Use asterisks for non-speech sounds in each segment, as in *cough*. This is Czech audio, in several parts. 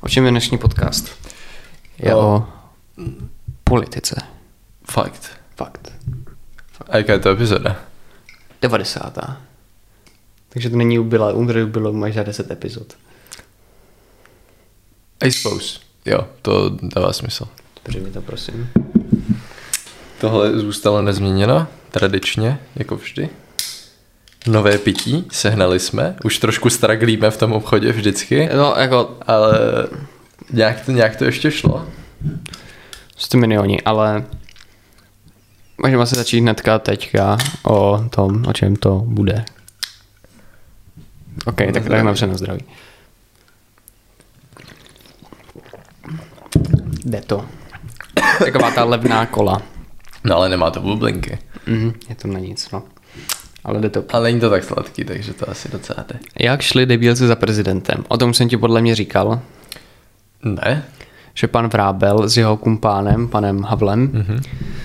O čem je dnešní podcast? Je O- o politice. Fakt. Fakt. A jaká je to epizoda? 90. Takže to není ubila, umře bylo máš za 10 epizod. I suppose. Jo, to dává smysl. Dobře mi to prosím. Tohle zůstalo nezměněno, tradičně, jako vždy. Nové pití, sehnali jsme, už trošku straglíme v tom obchodě vždycky, No, jako ale nějak to, nějak to ještě šlo. 100 miliony, ale můžeme se začít hnedka teďka o tom, o čem to bude. OK, tak tak napřed na zdraví. Jde to. Taková ta levná kola. No ale nemá to bublinky. Mhm, je to na nic, no. Ale jde to. Ale není to tak sladký, takže to asi docela jde. Jak šli debilci za prezidentem? O tom jsem ti podle mě říkal, Ne? že pan Vrábel s jeho kumpánem, panem Havlem, mm-hmm.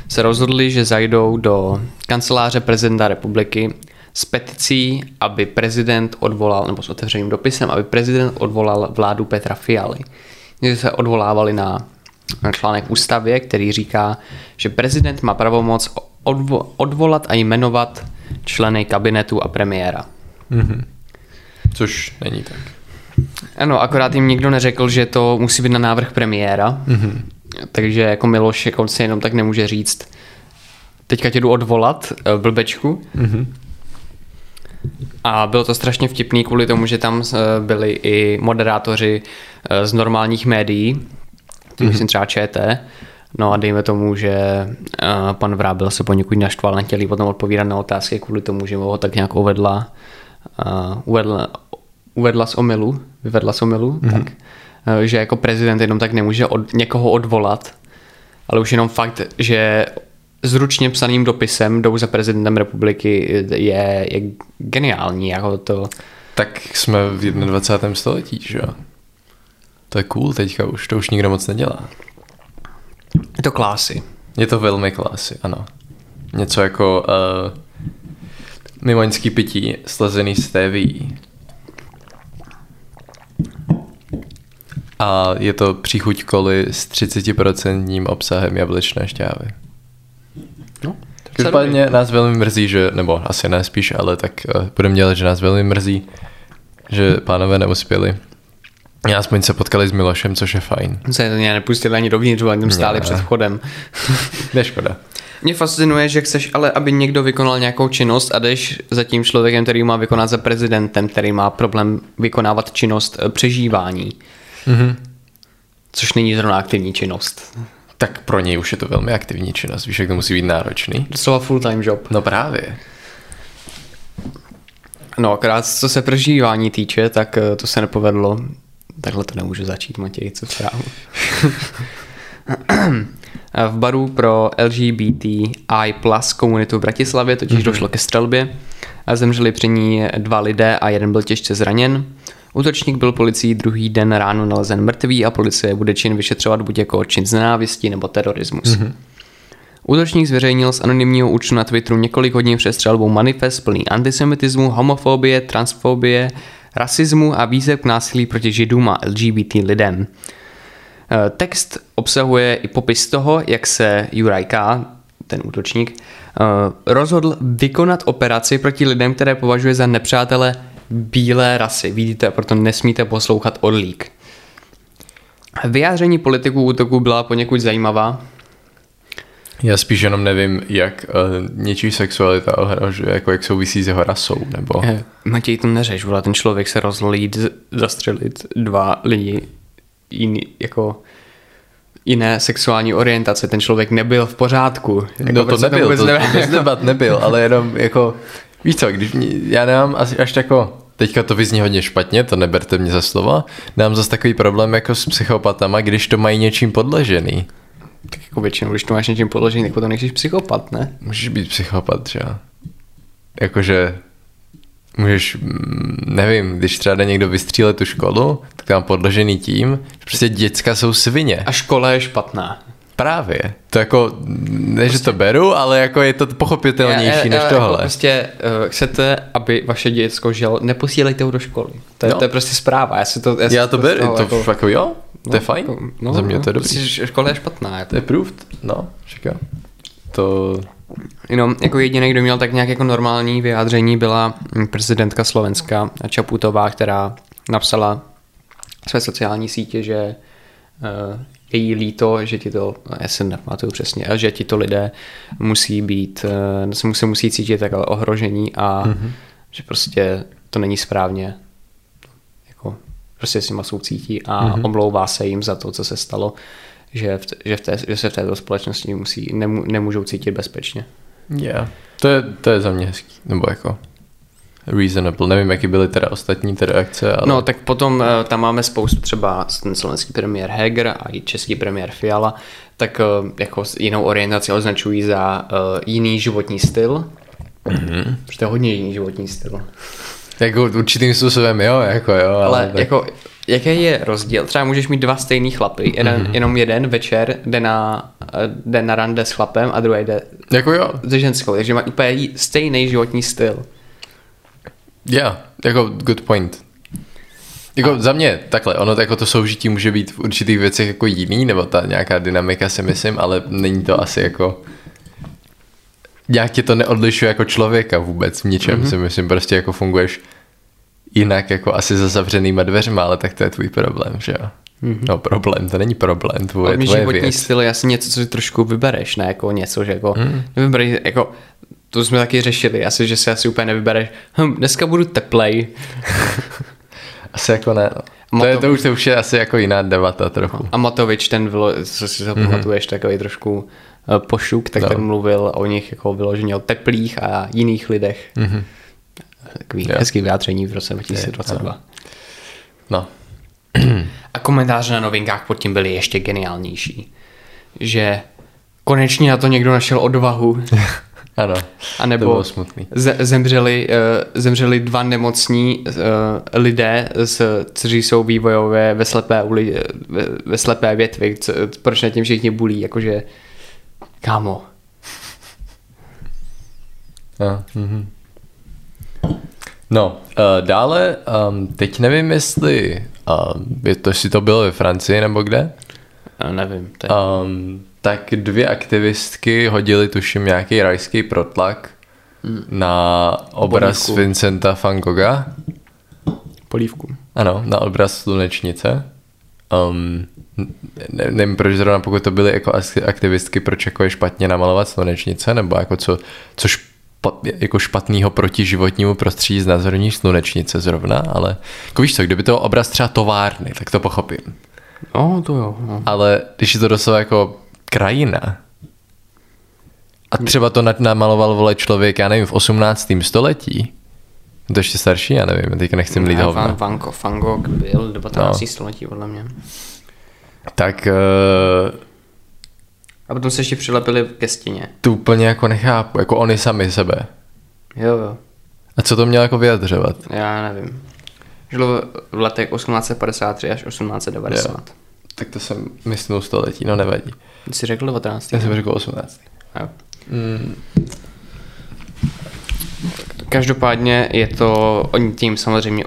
se rozhodli, že zajdou do kanceláře prezidenta republiky s peticí, aby prezident odvolal, nebo s otevřeným dopisem, aby prezident odvolal vládu Petra Fialy. Že se odvolávali na na článek ústavě, který říká, že prezident má pravomoc odvo- odvolat a jmenovat členy kabinetu a premiéra. Což není tak. Ano, akorát jim nikdo neřekl, že to musí být na návrh premiéra, mm-hmm. takže jako Miloš jako si jenom tak nemůže říct, teďka tě jdu odvolat, eh, blbečku. Mm-hmm. A bylo to strašně vtipný kvůli tomu, že tam eh, byli i moderátoři eh, z normálních médií, mm-hmm. myslím třeba ČT, No a dejme tomu, že uh, pan Vrábil se poněkud naštval, nechtěli potom odpovídat na otázky kvůli tomu, že ho tak nějak uvedla, uh, uvedla, uvedla z omylu, vyvedla z omylu, mm-hmm. tak, uh, že jako prezident jenom tak nemůže od, někoho odvolat, ale už jenom fakt, že zručně psaným dopisem jdou za prezidentem republiky je, je geniální, jako to... Tak jsme v 21. století, že jo? To je cool teďka už, to už nikdo moc nedělá. Je to klásy. Je to velmi klasy, ano. Něco jako uh, mimoňský pití slezený z TVI. A je to příchuť koly s 30% obsahem jablečné šťávy. No, Každopádně nás velmi mrzí, že, nebo asi ne spíš, ale tak uh, budeme dělat, že nás velmi mrzí, že pánové neuspěli. Já aspoň se potkali s Milošem, což je fajn. se to nepustili ani dovnitř, ale tam stáli Ne. před vchodem. *laughs* Neškoda. Mě fascinuje, že chceš ale, aby někdo vykonal nějakou činnost a jdeš za tím člověkem, který má vykonat za prezidentem, který má problém vykonávat činnost eh, přežívání. Mhm. Což není zrovna aktivní činnost. Tak pro něj už je to velmi aktivní činnost, víš, jak to musí být náročný. Doslova full-time job. No právě. No, akorát co se přežívání týče, tak eh, to se nepovedlo. Takhle to nemůžu začít, Matěj, co zprávu. *laughs* v baru pro LGBTI plus komunitu v Bratislavě totiž mm-hmm. došlo ke střelbě a zemřeli při ní dva lidé a jeden byl těžce zraněn. Útočník byl policií druhý den ráno nalezen mrtvý a policie bude čin vyšetřovat buď jako čin z nenávistí nebo terorismus. Mm-hmm. Útočník zveřejnil z anonymního účtu na Twitteru několik hodin před střelbou manifest plný antisemitismu, homofobie, transfobie, rasismu a výzev k násilí proti židům a LGBT lidem. Eh, Text obsahuje i popis toho, jak se Juraj K., ten útočník, eh, rozhodl vykonat operaci proti lidem, které považuje za nepřátele bílé rasy. Vidíte, proto nesmíte poslouchat odlík. Vyjádření politiků útoku byla poněkud zajímavá. Já spíš jenom nevím, jak uh, něčí sexualita ohrožuje, jako jak souvisí s jeho rasou, nebo... Eh, Matěj, to neřeš, vole, ten člověk se rozhodl jít zastřelit dva lidi jiný, jako jiné sexuální orientace. Ten člověk nebyl v pořádku. Jako No to nebyl, to, to bez debat nebyl, ale jenom jako, víš co, když mě, já nemám asi až jako, teďka to vyzní hodně špatně, to neberte mě za slovo, nemám zase takový problém jako s psychopatama, když to mají něčím podležený. Jako většinou, když to máš něčím podložený, tak potom nejsi psychopat, ne? Můžeš být psychopat, že jo? Jakože můžeš, mm, nevím, když třeba jde někdo vystřílet tu školu, tak tam podložený tím, že prostě děcka jsou svině. A škola je špatná. Právě. To jako, ne, že to beru, ale jako je to pochopitelnější než Jako tohle. prostě uh, chcete, aby vaše děcko žilo, neposílejte ho do školy. To je, No. to je prostě zpráva. Já, si to, si Já to z beru, toho to jako- jako... jako jo, To je fajn. No, Za mě to je dobrý. Prostě škola je špatná. Jako. To je proved. No, čeká. To... Jenom jako jediný, kdo měl tak nějak jako normální vyjádření, byla prezidentka Slovenska Čaputová, která napsala své sociální sítě, že uh, je jí líto, že ti to, já se nepamatuju přesně, že ti to lidé musí být, uh, se musí, musí cítit takhle ohrožení a mm-hmm. že prostě to není správně. Jako, prostě s nima soucítí a mm-hmm. omlouvá se jim za to, co se stalo, že, v, že, v té, že se v této společnosti musí, nemů, nemůžou cítit bezpečně. Yeah. To je, to je za mě hezký, nebo jako reasonable. Nevím, jaký byly teda ostatní ty reakce, ale... No, tak potom uh, tam máme spoustu třeba ten slovenský premiér Heger a i český premiér Fiala, tak uh, jako jinou orientaci označují za uh, jiný životní styl. Mm-hmm. Protože to je hodně jiný životní styl. Jako určitým způsobem jo, jako jo. Ale, ale tak... jako, jaký je rozdíl? Třeba můžeš mít dva stejný chlapy, jeden, mm-hmm. jenom jeden večer jde na, jde na rande s chlapem a druhý jde jako jo. se ženskou, takže má úplně stejný životní styl. Yeah, jako good point. Jako a... za mě takhle, ono jako to soužití může být v určitých věcech jako jiný, nebo ta nějaká dynamika si myslím, ale není to asi jako nějak tě to neodlišuje jako člověka vůbec v ničem, mm-hmm. si myslím, prostě jako funguješ jinak jako asi za zavřenýma dveřma, ale tak to je tvůj problém, že jo. Mm-hmm. No problém, to není problém, tvoje, tvoje životní věc. styl je asi něco, co si trošku vybereš, ne jako něco, že jako mm. vybereš, jako to jsme taky řešili, asi, že si asi úplně nevybereš, hm, dneska budu teplej. *laughs* asi jako ne. No. To, je, to, už, to už je asi jako jiná debata trochu. A Matovič, ten, bylo, co si to mm-hmm. takový trošku pošuk, tak no. ten mluvil o nich jako vyloženě o teplých a jiných lidech. Mm-hmm. Takový yeah. hezký vyjádření v roce 2022. No. *clears throat* A komentáře na novinkách pod tím byly ještě geniálnější. Že konečně na to někdo našel odvahu *laughs* Ano, a nebo to bylo smutný. Zemřeli, uh, zemřeli dva nemocní uh, lidé, kteří jsou vývojové ve slepé, uli, ve, ve slepé větvi. Co, proč na tím všichni bulí? Jakože, kámo. A, mm-hmm. No, uh, dále, um, teď nevím, jestli um, je to, jestli to bylo ve Francii nebo kde. Uh, nevím. To je... um, tak dvě aktivistky hodili tuším nějaký rajský protlak hmm. na obraz Polívku. Vincenta van Gogha. Polívku. Ano, na obraz slunečnice. Um, ne, nevím, proč zrovna pokud to byly jako aktivistky, proč jako je špatně namalovat slunečnice, nebo jako co, co špat, jako špatného proti životnímu prostředí znázorní slunečnice zrovna, ale jako víš co, kdyby to obraz třeba továrny, tak to pochopím. No, to jo. No. Ale když je to doslova jako krajina. A třeba to namaloval vole člověk, já nevím, v 18. století. To ještě starší, já nevím, teď nechci mlít hovna. Van, Van, Gogh, Van Gogh byl 19. No. století, podle mě. Tak... Uh, a potom se ještě přilepili ke stěně. Tu úplně jako nechápu, jako oni sami sebe. Jo, jo. A co to mělo jako vyjadřovat? Já nevím. Žilo v letech 1853 až 1890. Jo. Tak to jsem myslel století, no nevadí. Ty jsi řekl 19. Já jsem řekl 18. Jo. Mm. Každopádně je to, oni tím samozřejmě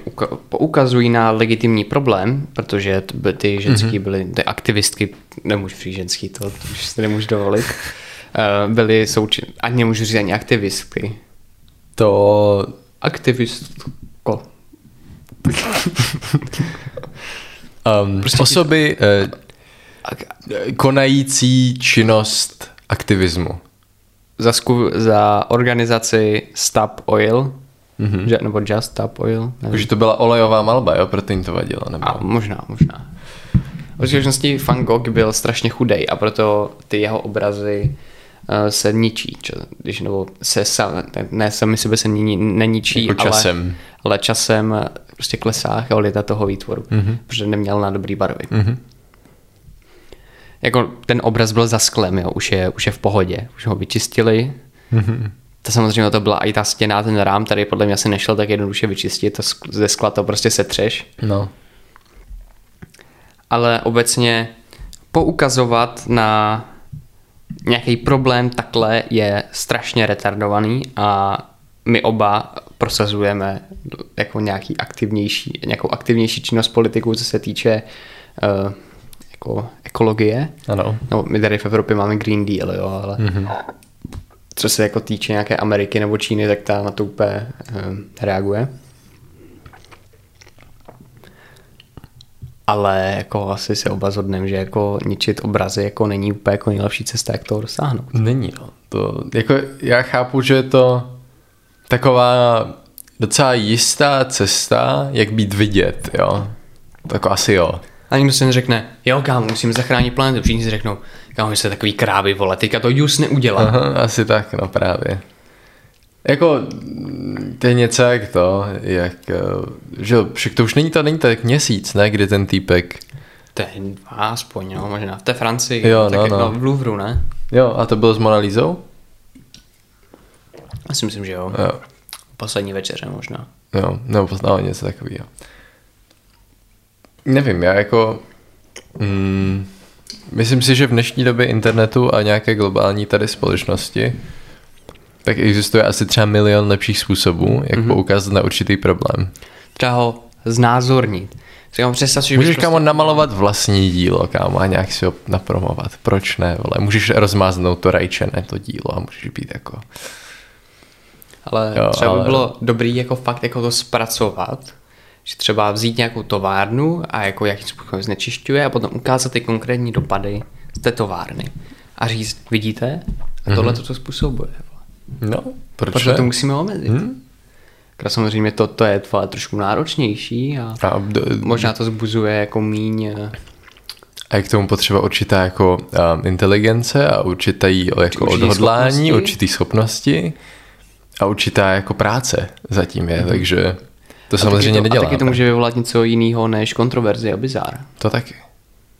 poukazují na legitimní problém, protože ty ženský mm-hmm. byly, ty aktivistky, nemůžu říct ženský, to, to už si nemůžu dovolit, uh, *laughs* byly součin, ani nemůžu říct ani aktivistky. To... Aktivistko. *laughs* um, prostě osoby, uh, konající činnost aktivismu. Za, sku, za organizaci Stop Oil, mm-hmm. nebo Just Stop Oil. Takže to byla olejová malba, jo, proto jim to vadilo, nebo? A možná, možná. V skutečnosti Van Gogh byl strašně chudej a proto ty jeho obrazy uh, se ničí, čo, když, nebo se sam, ne sami sebe se ní, neničí, jako časem. Ale, ale časem prostě klesá kvalita toho výtvoru, mm-hmm. protože neměl na dobrý barvy. Mm-hmm jako ten obraz byl za sklem, jo, už je, už je v pohodě, už ho vyčistili. Mm-hmm. To samozřejmě to byla i ta stěna, ten rám, tady podle mě asi nešel tak jednoduše vyčistit, to ze skla to prostě setřeš. No. Ale obecně poukazovat na nějaký problém takhle je strašně retardovaný a my oba prosazujeme jako nějaký aktivnější, nějakou aktivnější činnost politiků, co se týče uh, jako ekologie. Ano. No, my tady v Evropě máme Green Deal, jo, ale mm-hmm. co se jako týče nějaké Ameriky nebo Číny, tak ta na to úplně um, reaguje. Ale jako asi se oba zhodneme, že jako ničit obrazy jako není úplně jako nejlepší cesta, jak toho dosáhnout. Není, no. To, jako já chápu, že je to taková docela jistá cesta, jak být vidět, jo. Tak asi jo. A někdo si neřekne, jo kámo, musíme zachránit planetu. Všichni si řeknou, kámo, jste takový krávy, vole, teďka to just neudělá. Aha, asi tak, no právě. Jako, to je něco jak to, jak, že však to už není to, není to jak měsíc, ne, kdy ten týpek. To je aspoň, no, možná v té Francii, Jo, tak no, jak no. v Louvru, ne? Jo, a to bylo s Monalízou? Já si myslím, že jo. Jo, Poslední večeře možná. jo, nebo poznal něco takového. Nevím, já jako, mm, myslím si, že v dnešní době internetu a nějaké globální tady společnosti tak existuje asi třeba milion lepších způsobů, jak mm-hmm. poukázat na určitý problém. Třeba ho znázornit. Třeba představ si, že Můžeš kámo namalovat vlastní dílo, kámo, a nějak si ho napromovat. Proč ne, vole? Můžeš rozmáznout to rajčené, to dílo a můžeš být jako... Ale jo, třeba ale- by bylo dobrý jako fakt jako to zpracovat, že třeba vzít nějakou továrnu a jako jakým způsobem znečišťuje a potom ukázat ty konkrétní dopady z té továrny. A říct, vidíte, a tohle to, co způsobuje. No, proč Proto ne? to musíme omezit. Hmm? Samozřejmě to, to je tvoje trošku náročnější a, A, d- možná to zbuzuje jako míň eh, a je k tomu potřeba určitá jako um, inteligence a určitý jako Určitý odhodlání, schopnosti. určitý schopnosti a určitá jako práce zatím je, takže to a samozřejmě to, nedělá. A taky to může vyvolat něco jiného než kontroverzi a bizár. To taky.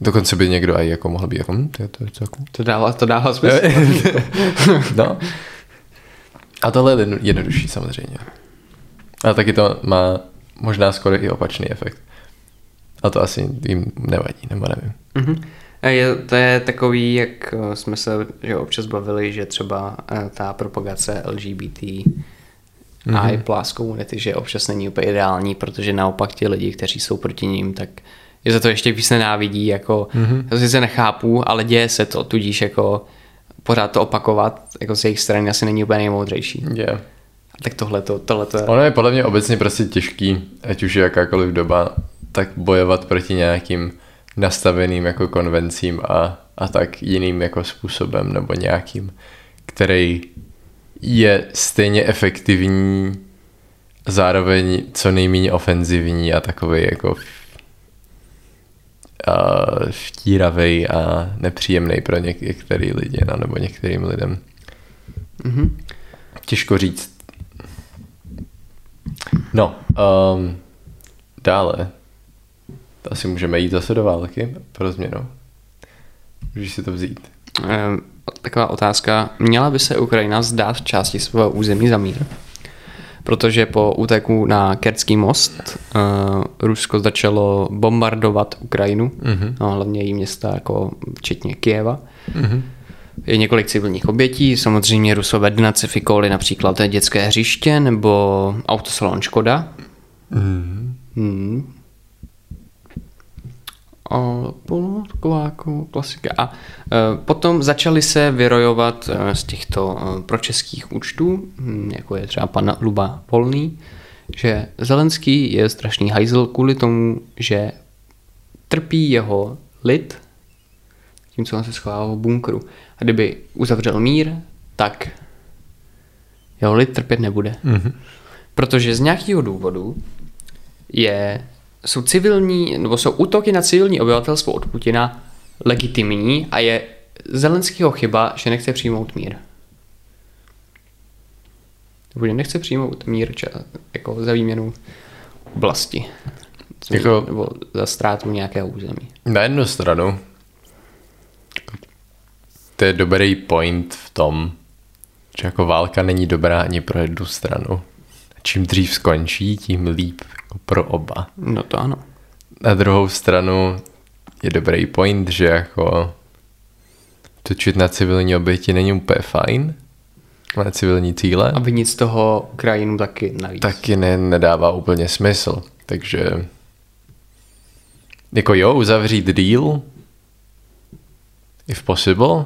Dokonce by někdo i jako mohl být jako, hm, to je to, to jako... To dává, to dává smysl. *laughs* no. A tohle je jedno- jednodušší samozřejmě. A taky to má možná skoro i opačný efekt. A to asi jim nevadí, nebo nevím. Mhm. A Je, to je takový, jak eh, jsme se že občas bavili, že třeba eh, ta propagace LGBT mm-hmm. a i plus komunity, že občas není úplně ideální, protože naopak ti lidi, kteří jsou proti ním, tak je za to ještě víc nenávidí, jako mm-hmm. to sice nechápu, ale děje se to, tudíž jako pořád to opakovat, jako z jejich strany asi není úplně nejmoudřejší. Yeah. Tak tohle to, tohle to je... Ono je podle mě obecně prostě těžký, ať už je jakákoliv doba, tak bojovat proti nějakým nastaveným jako konvencím a, a tak jiným jako způsobem nebo nějakým, který je stejně efektivní, zároveň co nejméně ofenzivní a takový jako a vtíravej a nepříjemný pro něk- některý lidi, no, nebo některým lidem. Mhm. Těžko říct. No, um, dále. Asi můžeme jít zase do války pro změnu. Můžeš si to vzít. Taková otázka. Měla by se Ukrajina zdát části svého území za mír? Protože po úteku na Kertský most uh, Rusko začalo bombardovat Ukrajinu, mm-hmm. no, hlavně její města, jako včetně Kijeva. Mm-hmm. Je několik civilních obětí, samozřejmě Rusové denacifikovali například dětské hřiště nebo autosalon Škoda. Mm-hmm. Mm. A jako klasika. A e, potom začali se vyrojovat e, z těchto e, pročeských účtů, hm, jako je třeba pan Luba Polný, že Zelenský je strašný hajzl kvůli tomu, že trpí jeho lid, tím, co on se schovával v bunkru. A kdyby uzavřel mír, tak jeho lid trpět nebude. Mm-hmm. Protože z nějakého důvodu je, jsou civilní, nebo jsou útoky na civilní obyvatelstvo od Putina legitimní a je Zelenského chyba, že nechce přijmout mír. Nebo že nechce přijmout mír ča, jako za výměnu oblasti. Jako- Nebo za ztrátu nějakého území. Na jednu stranu to je dobrý point v tom, že jako válka není dobrá ani pro jednu stranu. Čím dřív skončí, tím líp jako pro oba. No to ano. Na druhou stranu je dobrý point, že jako točit na civilní oběti není úplně fajn, na civilní cíle, A z toho krajinu taky navíc. taky ne, nedává úplně smysl. Takže jako jo, uzavřít deal if possible.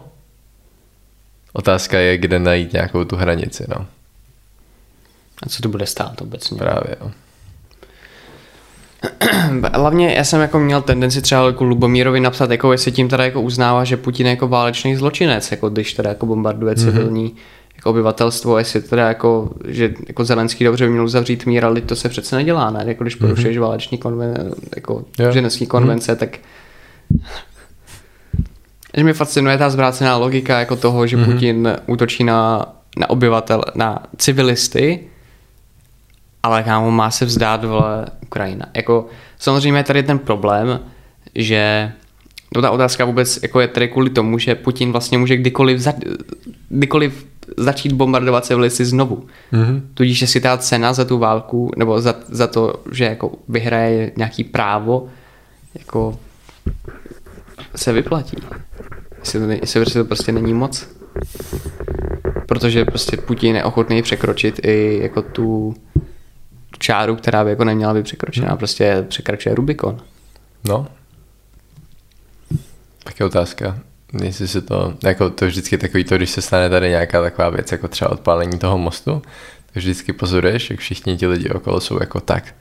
Otázka je, kde najít nějakou tu hranici, no. A co to bude stát obecně? Právě, jo. *clears throat* Hlavně já jsem jako měl tendenci třeba jako Lubomírovi napsat, jako jestli tím teda jako uznává, že Putin je jako válečný zločinec, jako když teda jako bombarduje Mhm. civilní mm-hmm. jako obyvatelstvo, jestli teda jako, že jako Zelenský dobře by měl uzavřít mír, ale to se přece nedělá, ne? Jako když porušuješ mm-hmm. váleční konven, jako ženevský konvence, mm-hmm. tak *laughs* že mě fascinuje ta zvrácená logika jako toho, že mm-hmm. Putin útočí na, na obyvatel, na civilisty, ale kámo, má se vzdát, vole, Ukrajina. Jako, samozřejmě je tady ten problém, že no ta otázka vůbec jako je tady kvůli tomu, že Putin vlastně může kdykoliv, za, kdykoliv začít bombardovat civilisty znovu. Mm-hmm. Tudíž jestli ta cena za tu válku, nebo za, za to, že jako vyhraje nějaký právo, jako se vyplatí. Jestli to, jestli prostě to prostě není moc. Protože prostě Putin je ochotný překročit i jako tu čáru, která by jako neměla být překročena. Prostě překračuje Rubikon. No. Tak je otázka, jestli se to, jako to vždycky takový to, když se stane tady nějaká taková věc, jako třeba odpálení toho mostu, tak vždycky pozoruješ, jak všichni ti lidi okolo jsou jako tak.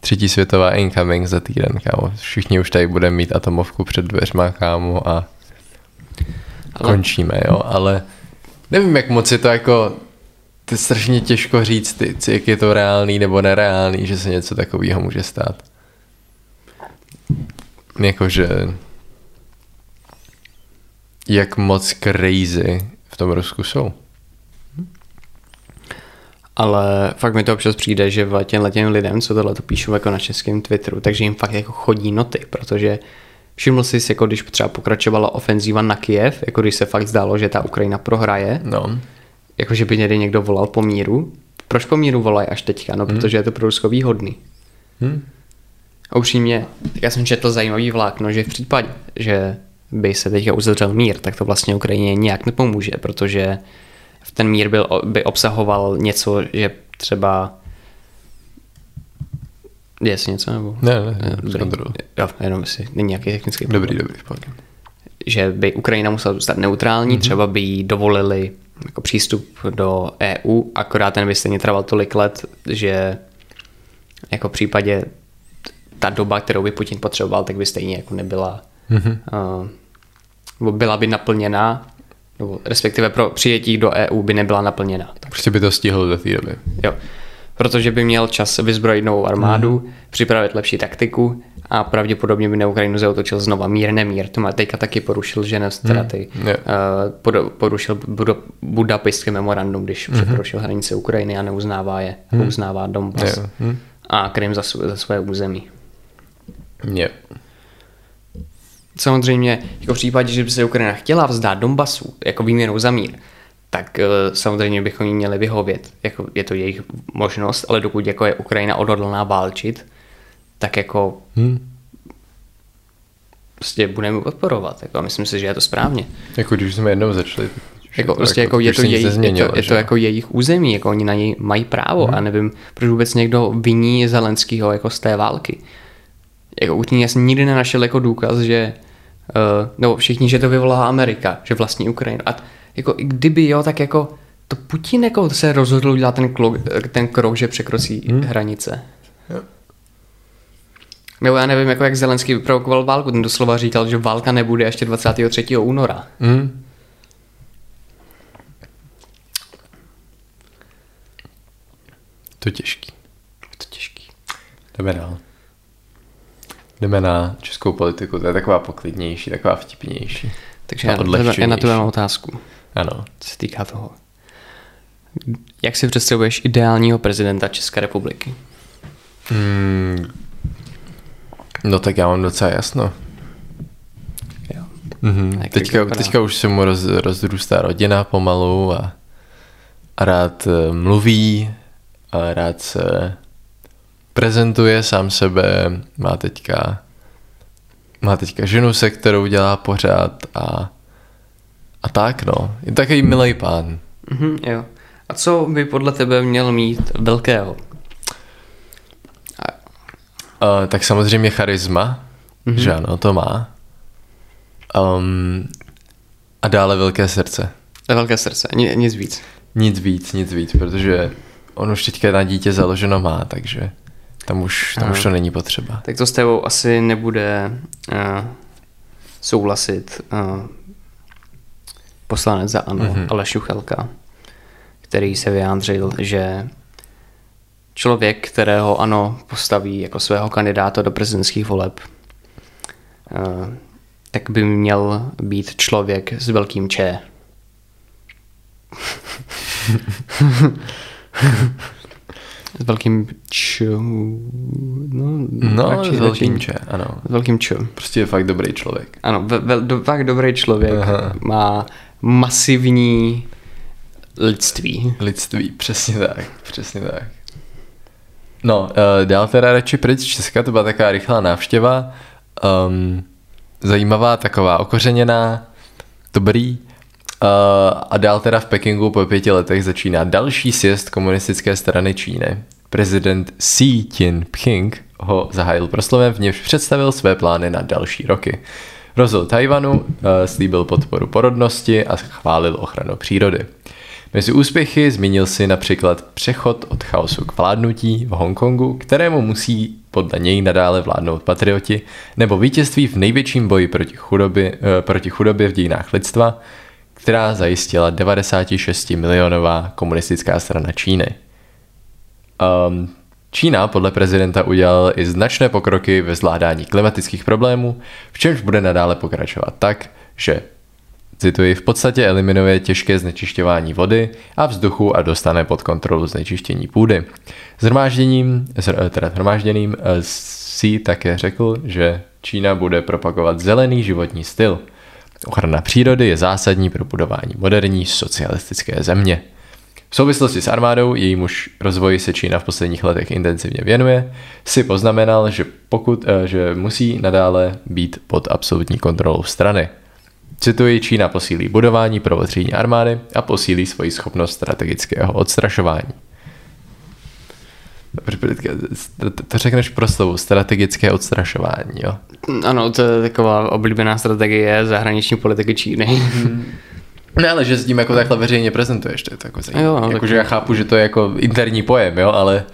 Třetí světová incoming za týden, kámo. Všichni už tady budeme mít atomovku před dveřma, kámo, a ale... končíme, jo, ale nevím, jak moc je to jako, to je strašně těžko říct, ty, jak je to reálný nebo nereálný, že se něco takového může stát. Jakože jak moc crazy v tom Rusku jsou. Ale fakt mi to občas přijde, že v těm těm lidem, co tohle to píšou jako na českém Twitteru, takže jim fakt jako chodí noty, protože všiml jsi, jako když třeba pokračovala ofenzíva na Kiev, jako když se fakt zdálo, že ta Ukrajina prohraje, No, jako že by někdy někdo volal po míru. Proč po míru volají až teďka? No, protože je to pro Rusko výhodný. hm? A upřímně, já jsem četl zajímavý vlákno, že v případě, že by se teďka uzavřel mír, tak to vlastně Ukrajině nějak nepomůže, protože v ten mír byl, by obsahoval něco, že třeba je si něco nebo? Ne, ne, ne, Dobrý. Jo, jenom si, není nějaký technický problém. Dobrý, dobrý, v. Že by Ukrajina musela zůstat neutrální, mm-hmm. třeba by jí dovolili jako přístup do EU, akorát ten by stejně trval tolik let, že jako v případě ta doba, kterou by Putin potřeboval, tak by stejně jako nebyla, mm-hmm. uh, byla by naplněná, nebo respektive pro přijetí do EU by nebyla naplněna. Tak, Prostě by to stihl do té doby. jo. Protože by měl čas vyzbrojit novou armádu, mm-hmm. připravit lepší taktiku a pravděpodobně by na Ukrajinu zautočil znova mír, nemír. To má teďka taky porušil Ženev, teda ty, jo. uh, podo, porušil Budo, Budapešské memorandum, když mm-hmm. překročil hranice Ukrajiny a neuznává je, mm. uznává Donbass Jo, hm. a Krym za, za své území. Jo. Samozřejmě, jako v případě, že by se Ukrajina chtěla vzdát Donbasu jako výměnou za mír, tak uh, samozřejmě bychom jí měli vyhovět. Jako je to jejich možnost, ale dokud jako je Ukrajina odhodlaná válčit, tak jako Hm. prostě budeme podporovat. Jako, myslím si, že je to správně. Jako když jsme jednou začali. Jako, prostě jako už je, to jejich, je, nezměnilo, to, je to jako jejich území, jako oni na něj mají právo Mhm. a nevím, proč vůbec někdo viní Zelenskýho jako z té války. Jako u ní jsem nikdy nenašel jako důkaz, že uh, nebo všichni, že to vyvolala Amerika, že vlastní Ukrajinu. A t- jako i kdyby jo, tak jako to Putin jako se rozhodl udělat ten, klok, ten krok, že překročí hmm. hranice. Jo. Nebo já nevím, jako jak Zelenský vyprovokoval válku, ten doslova říkal, že válka nebude ještě 23. února. Hm. To je těžký. Je to těžký. Jdeme dál. Jdeme na českou politiku, to je taková poklidnější, taková vtipnější. Takže A já, já na to mám otázku, Ano. co se týká toho. Jak si představuješ ideálního prezidenta České republiky? Hmm. No tak já mám docela jasno. Jo. Mhm. Teďka, teďka už se mu roz, rozrůstá rodina pomalu a, a rád eh, mluví, a rád se prezentuje sám sebe, má teďka má teďka ženu, se kterou dělá pořád a, a tak no. Je takový milý pán. Mhm, jo. A co by podle tebe měl mít velkého? Uh, tak samozřejmě charisma, mm-hmm. že ano, to má. Um, A dále velké srdce. Velké srdce, Ni, nic víc. Nic víc, nic víc, protože on už teďka na dítě založeno má, takže tam už, tam už to není potřeba. Tak to s tebou asi nebude uh, souhlasit uh, poslanec za ANO, mm-hmm. Aleš Juchelka, který se vyjádřil, že člověk, kterého ANO postaví jako svého kandidáta do prezidentských voleb, uh, tak by měl být člověk s velkým Č. *laughs* *laughs* s velkým č... No, no s velkým č, ano. S velkým č. Prostě je fakt dobrý člověk. Ano, ve, ve, do, fakt dobrý člověk. Aha. Má masivní lidství. Lidství, přesně tak, přesně tak. No, uh, dál teda radši pryč z Česka, to byla taková rychlá návštěva. Um, zajímavá, taková okořeněná, dobrý. Uh, a dál teda v Pekingu po pěti letech začíná další sjezd komunistické strany Číny. Prezident Xi Jinping ho zahájil proslovem, v němž představil své plány na další roky. Rozil Tajvanu, uh, slíbil podporu porodnosti a chválil ochranu přírody. Mezi úspěchy zmínil si například přechod od chaosu k vládnutí v Hongkongu, kterému musí podle něj nadále vládnout patrioti, nebo vítězství v největším boji proti chudobě, eh, proti chudobě v dějinách lidstva, která zajistila 96 milionová komunistická strana Číny. Um, Čína podle prezidenta udělala i značné pokroky ve zvládání klimatických problémů, v čemž bude nadále pokračovat tak, že cituji, v podstatě eliminuje těžké znečišťování vody a vzduchu a dostane pod kontrolu znečištění půdy. Zhromážděním, teda zhromážděným eh, si také řekl, že Čína bude propagovat zelený životní styl. Ochrana přírody je zásadní pro budování moderní socialistické země. V souvislosti s armádou, jejímuž rozvoji se Čína v posledních letech intenzivně věnuje, si poznamenal, že, pokud, eh, že musí nadále být pod absolutní kontrolou strany. Cituji, Čína posílí budování prvotřídní armády a posílí svoji schopnost strategického odstrašování. To řekneš pro slovu, strategické odstrašování, jo? Ano, to je taková oblíbená strategie zahraniční politiky Číny. *laughs* Ne, ale že s tím jako takhle veřejně prezentuješ, to je jako zajímavé. Jako, že já chápu, že to je jako interní pojem, jo, ale...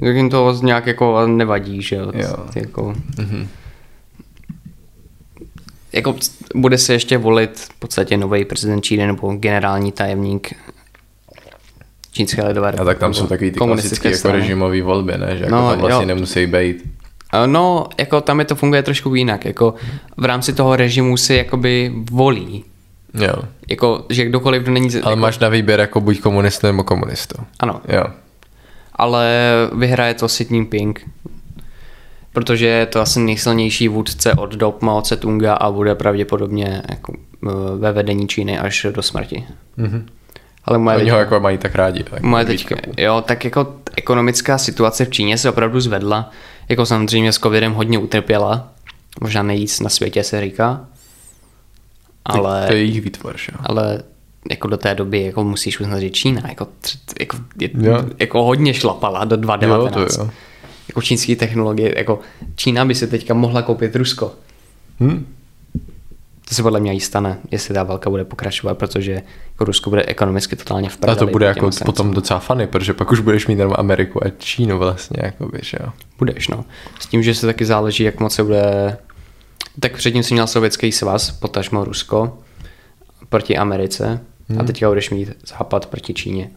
Tak jim to nějak jako nevadí, že jo. jo. Jako... Mm-hmm jako bude se ještě volit v podstatě nový prezident Číny nebo generální tajemník Čínské lidové republiky. A tak tam jsou takový ty klasické jako režimový volby, ne? Že jako no, tam vlastně jo. nemusí být. No, jako tam je to funguje trošku jinak. Jako v rámci toho režimu si jakoby volí. Jo. Jako, že kdokoliv kdo není... Ale jako... máš na výběr jako buď komunistu nebo komunistu. Ano. Jo. Ale vyhraje to Xi Jinping protože je to asi nejsilnější vůdce od dob Mao Tse-tunga a bude pravděpodobně jako eh, ve vedení Číny až do smrti. Mm-hmm. Ale moje Oni ho jako mají tak rádi. Tak moje teďka, jo, tak jako ekonomická situace v Číně se opravdu zvedla. Jako samozřejmě s covidem hodně utrpěla. Možná nejvíc na světě se říká. Ale, to je jejich výtvor, jo. Ale jako do té doby jako musíš uznat, že Čína jako, jako, je, jako hodně šlapala do 2019. Jo, to jo jako čínské technologie, jako Čína by si teďka mohla koupit Rusko. Hmm. To se podle mě i stane, jestli ta válka bude pokračovat, protože jako Rusko bude ekonomicky totálně v A to bude jako sankcím. potom docela fany, protože pak už budeš mít jenom Ameriku a Čínu vlastně, jako víš, jo. Budeš, no. S tím, že se taky záleží, jak moc se bude... Tak předtím si měl Sovětský svaz, potažmo Rusko, proti Americe hmm. a teďka budeš mít Západ proti Číně.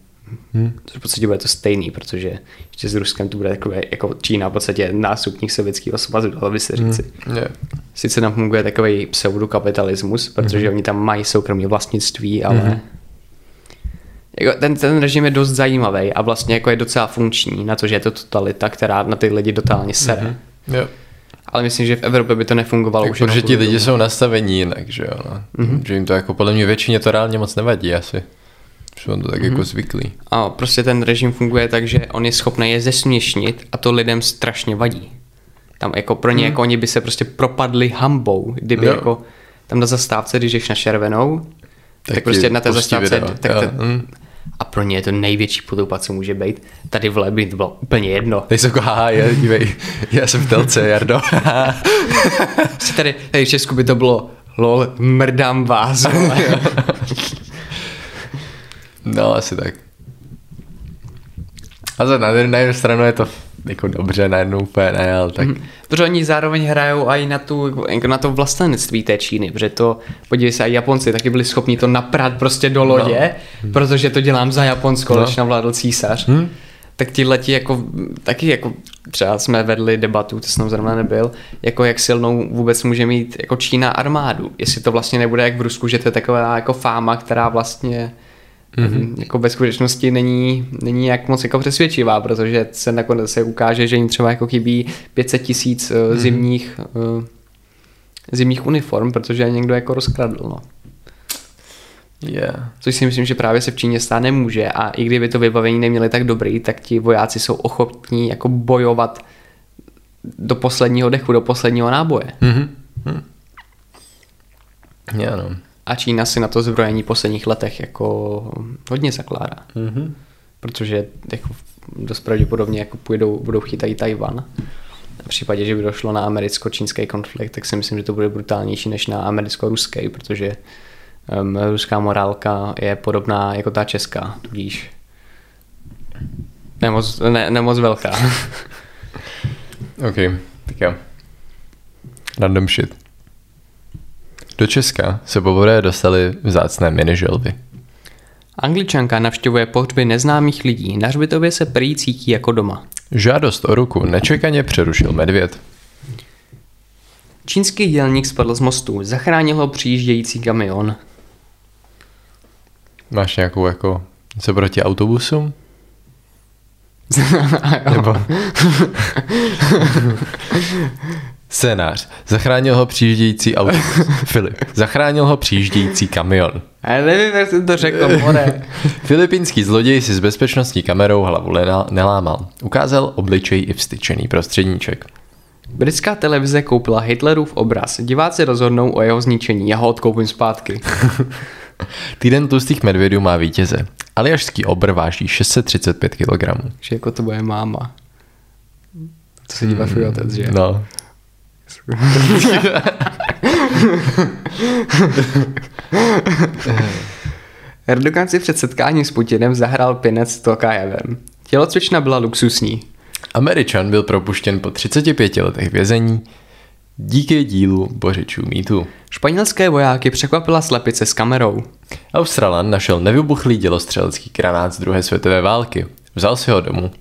Hmm. To v podstatě bude to stejný, protože ještě s Ruskem to bude takové jako Čína v podstatě nástupník sovětského svazu, dalo by se hmm. říci. Hmm. Yeah. Sice tam funguje takový pseudokapitalismus, protože hmm. oni tam mají soukromé vlastnictví, ale hmm. jako ten, ten režim je dost zajímavý a vlastně jako je docela funkční na to, že je to totalita, která na ty lidi totálně sere. Hmm. Yeah. Ale myslím, že v Evropě by to nefungovalo tak už. Protože ti lidi jsou nastavení jinak, že jo. No. Mm-hmm. Že jim to jako podle mě většině to reálně moc nevadí asi. On to tak mm-hmm. jako zvyklý. A prostě ten režim funguje tak, že on je schopný je zesměšnit a to lidem strašně vadí. Tam jako pro ně, mm. jako oni by se prostě propadli hambou, kdyby jo. jako tam na zastávce, když jdeš na červenou, tak, tak prostě na té zastávce, tak to, mm. a pro ně je to největší potoupa, co může být. Tady v Lebi to bylo úplně jedno. Tady jsem jako, haha, je, dívej, já jsem v telce, Jardo. *laughs* tady, tady v Česku by to bylo Lol, mrdám vás. *laughs* No, asi tak. A za na, na jednu stranu je to jako dobře, na jednu úplně ne, ale tak. Protože oni zároveň hrajou i na, tu, jako na to vlastenectví té Číny, protože to, podívej se, i Japonci taky byli schopni to naprát prostě do lodě, no. protože to dělám za Japonsko, no. No. než navládl císař. Hm? Tak ti jako, taky jako, třeba jsme vedli debatu, to jsem zrovna nebyl, jako jak silnou vůbec může mít jako Čína armádu. Jestli to vlastně nebude jak v Rusku, že to je taková jako fáma, která vlastně mm-hmm. jako ve skutečnosti není, není jak moc jako přesvědčivá, protože se nakonec se ukáže, že jim třeba jako chybí 500 tisíc mm-hmm. zimních, uh, zimních uniform, protože je někdo jako rozkradl. No. Yeah. Což si myslím, že právě se v Číně stát nemůže a i kdyby to vybavení neměli tak dobrý, tak ti vojáci jsou ochotní jako bojovat do posledního dechu, do posledního náboje. Mhm. Hm. Já no. A Čína si na to zbrojení v posledních letech jako hodně zakládá. Mhm. Protože jako dost pravděpodobně jako půjdou, budou chytají Tajvan. V případě, že by došlo na americko-čínský konflikt, tak si myslím, že to bude brutálnější než na americko-ruský, protože um, ruská morálka je podobná jako ta česká, tudíž nemoc, ne, nemoc velká. OK, tak jo. Random shit. Do Česka se poprvé dostali vzácné miniželvy. Angličanka navštěvuje pohřby neznámých lidí. Na hřbitově se prý cítí jako doma. Žádost o ruku nečekaně přerušil medvěd. Čínský dělník spadl z mostu. Zachránil ho přijíždějící kamion. Máš nějakou jako něco proti autobusům? *laughs* Nebo... *laughs* *laughs* Scénář. Zachránil ho přijíždějící autobus. *laughs* Filip. Zachránil ho přijíždějící kamion. Já nevím, jak jsem to řekl, more. *laughs* Filipínský zloděj si s bezpečnostní kamerou hlavu lena- nelámal. Ukázal obličej i vstyčený prostředníček. Britská televize koupila Hitlerův obraz. Diváci rozhodnou o jeho zničení. Já ho odkoupím zpátky. *laughs* Týden tlustých medvědů má vítěze. Aljašský obr váží 635 kg. Že jako to bude máma. To se dívá otec, že? No. *laughs* Erdogan si před setkáním s Putinem zahrál pinec s Tokajevem. Tělocvična byla luxusní. Američan byl propuštěn po 35 letech vězení díky dílu bořičů mýtu. Španělské vojáky překvapila slepice s kamerou. Australan našel nevybuchlý dělostřelecký granát z druhé světové války. Vzal si ho domů.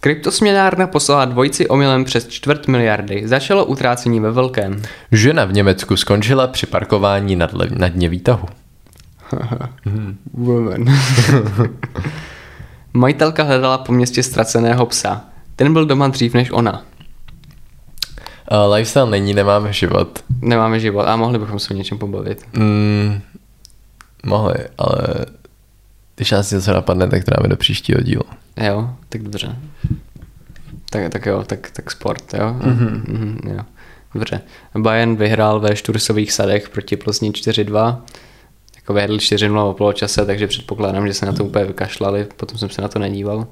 Kryptosměnárna poslala dvojci omylem přes čtvrt miliardy. Začalo utrácení ve velkém. Žena v Německu skončila při parkování na, dle, na dně výtahu. Woman. *laughs* Majitelka hledala po městě ztraceného psa. Ten byl doma dřív než ona. Uh, lifestyle není, nemáme život. Nemáme život a mohli bychom se o něčem pobavit. Mm, mohli, ale když nás něco napadne, tak to dáme do příštího dílu. Jo, tak dobře. Tak, tak jo, tak, tak sport, jo? Mm-hmm. Mm-hmm, jo. Dobře. Bayern vyhrál ve Štursových sadech proti Plzni 4-2. Jako vyhrál 4-0 o poločase, takže předpokládám, že se na to úplně vykašlali. Potom jsem se na to nedíval.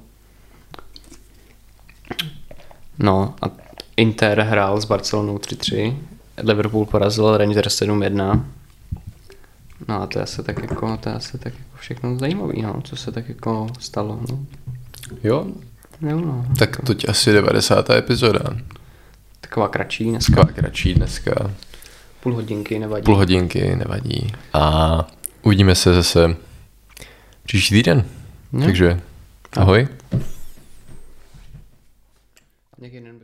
No a Inter hrál s Barcelonou 3-3. Liverpool porazil Rangers 7-1. No a to je asi tak jako, to je asi tak jako všechno zajímavé, no, co se tak jako stalo, no. Jo? Jo, no. Tak toť asi 90. epizoda. Taková kratší dneska. Taková kratší dneska. Půl hodinky nevadí. Půl hodinky, nevadí. A uvidíme se zase příští týden. Jo. Takže ahoj. Jeden